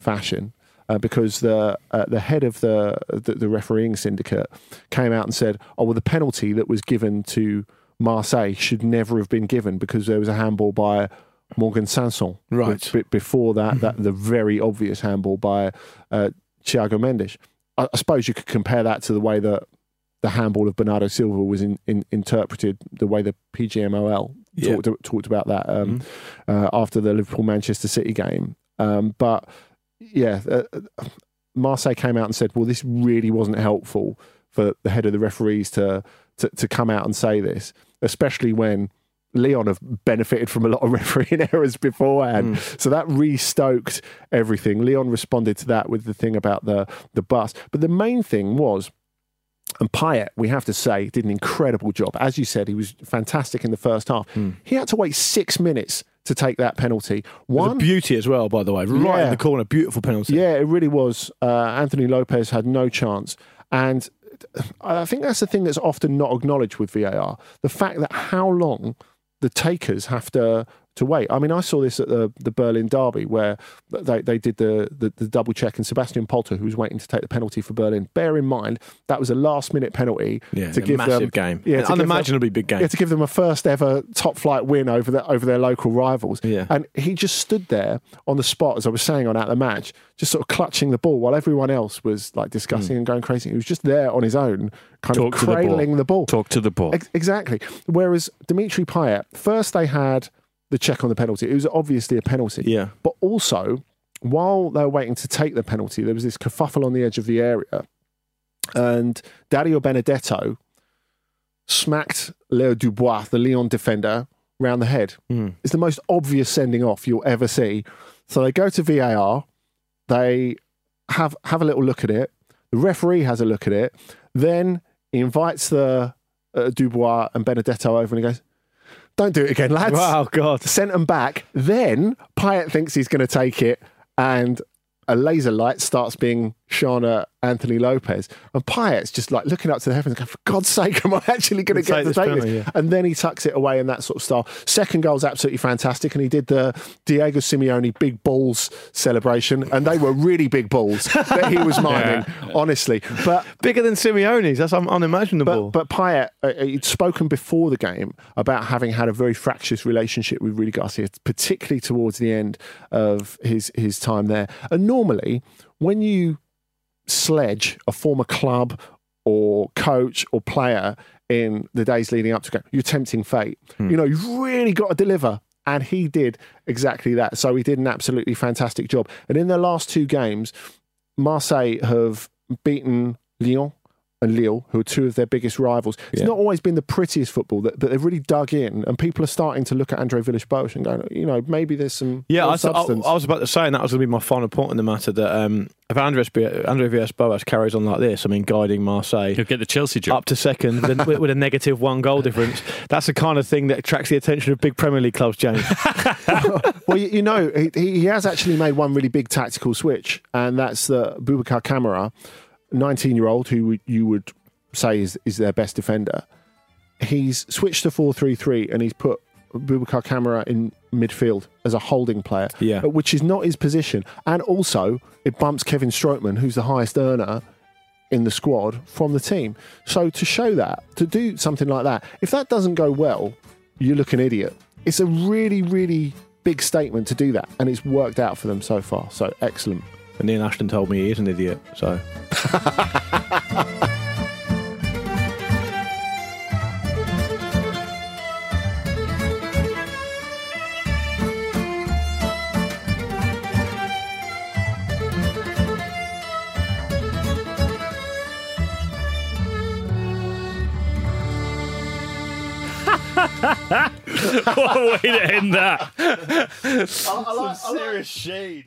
fashion. Uh, because the uh, the head of the, the the refereeing syndicate came out and said, "Oh well, the penalty that was given to Marseille should never have been given because there was a handball by Morgan Sanson. Right. Be- before that, that the very obvious handball by uh, Thiago Mendes. I, I suppose you could compare that to the way that the handball of Bernardo Silva was in, in, interpreted, the way the PGMOL Yeah. talked, talked about that um, uh, after the Liverpool Manchester City game. Um, but yeah, uh, Marseille came out and said, well, this really wasn't helpful for the head of the referees to, to, to come out and say this, especially when Lyon have benefited from a lot of refereeing errors beforehand. So that re-stoked everything. Lyon responded to that with the thing about the, the bus. But the main thing was, and Payet, we have to say, did an incredible job. As you said, he was fantastic in the first half. He had to wait six minutes to take that penalty. One, beauty as well, by the way. Right Yeah. in the corner, beautiful penalty. yeah, it really was. Uh, Anthony Lopes had no chance. And I think that's the thing that's often not acknowledged with VAR the fact that how long the takers have to. To wait. I mean, I saw this at the, the Berlin derby where they, they did the, the, the double check, and Sebastian Polter, who was waiting to take the penalty for Berlin, bear in mind that was a last minute penalty Yeah, to a give massive them game. Yeah, An to them- unimaginably big game. Yeah, to give them a first ever top flight win over the, over their local rivals. Yeah. And he just stood there on the spot, as I was saying on At the Match, just sort of clutching the ball while everyone else was like discussing hmm. and going crazy. He was just there on his own, kind. Talk of to the ball. cradling the ball. Talk to the ball. Ex- exactly. Whereas Dimitri Payet, first they had the check on the penalty. It was obviously a penalty. Yeah. But also, while they were waiting to take the penalty, there was this kerfuffle on the edge of the area. And Dario Benedetto smacked Leo Dubois, the Lyon defender, round the head. Mm. It's the most obvious sending off you'll ever see. So they go to VAR, they have have a little look at it. The referee has a look at it. Then he invites the uh, Dubois and Benedetto over and he goes, Don't do it again, lads. Wow, God. Sent them back. Then Payet thinks he's going to take it and a laser light starts being at Anthony Lopes. And Payet's just like looking up to the heavens going, For God's sake, am I actually going to get the penalty, yeah. And then he tucks it away in that sort of style. Second goal's absolutely fantastic. And he did the Diego Simeone big balls celebration. And they were really big balls that he was miming, honestly. But Bigger than Simeone's. That's un- unimaginable. but, but Payet, uh, he'd spoken before the game about having had a very fractious relationship with Rudy Garcia, particularly towards the end of his, his time there. And normally, when you sledge a former club or coach or player in the days leading up to go, you're tempting fate. Hmm. You know, you've really got to deliver. And he did exactly that. So he did an absolutely fantastic job. And in their last two games, Marseille have beaten Lyon and Lille, who are two of their biggest rivals. It's Yeah. not always been the prettiest football, that, but they've really dug in, and people are starting to look at Andre Villas-Boas and go, you know, maybe there's some Yeah, I, real was- I. I was about to say, and that was going to be my final point in the matter that um, if Andres Andre Villas-Boas carries on like this, I mean, guiding Marseille He'll get the Chelsea job. up to second then with, with a negative one goal difference, that's the kind of thing that attracts the attention of big Premier League clubs, James. well, you, you know, he, he has actually made one really big tactical switch, and that's the Boubacar Kamara, 19 year old, who you would say is, is their best defender. He's switched to 4 3 3 and he's put Boubacar Kamara in midfield as a holding player, Yeah. which is not his position. And also, it bumps Kevin Strootman, who's the highest earner in the squad from the team. So to show that, to do something like that, if that doesn't go well, you look an idiot. It's a really, really big statement to do that, and it's worked out for them so far. So excellent. And Ian Ashton told me he is an idiot, so. what a way to end that. Some serious shade.